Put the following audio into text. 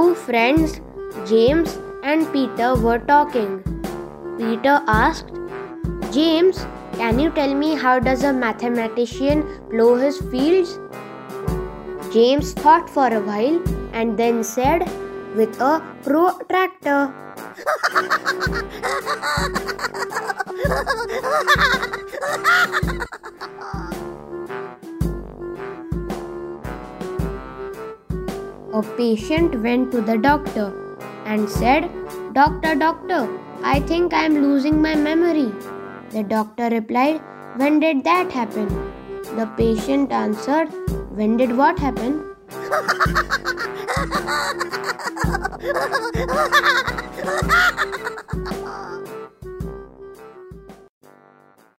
Two friends, James and Peter, were talking. Peter asked, James, can you tell me how does a mathematician plow his fields? James thought for a while and then said, with a protractor. A patient went to the doctor and said, Doctor, doctor, I think I am losing my memory. The doctor replied, When did that happen? The patient answered, When did what happen?